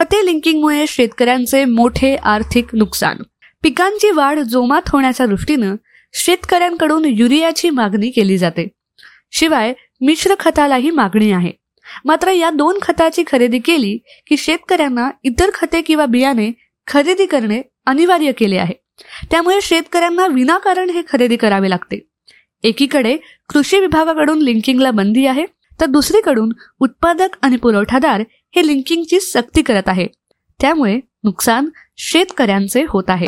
खते लिंकिंगमुळे शेतकऱ्यांचे मोठे आर्थिक नुकसान. पिकांची वाढ जोमात होण्याच्या दृष्टीनं शेतकऱ्यांकडून युरियाची मागणी केली जाते. शिवाय मिश्र खतालाही मागणी आहे. मात्र या दोन खताची खरेदी केली की शेतकऱ्यांना इतर खते किंवा बियाणे खरेदी करणे अनिवार्य केले आहे. त्यामुळे शेतकऱ्यांना विनाकारण हे खरेदी करावे लागते. एकीकडे कृषी विभागाकडून लिंकिंगला बंदी आहे तर दुसरीकडून उत्पादक आणि पुरवठादार हे लिंकिंगची सक्ती करत आहे. त्यामुळे नुकसान शेतकऱ्यांचे होत आहे.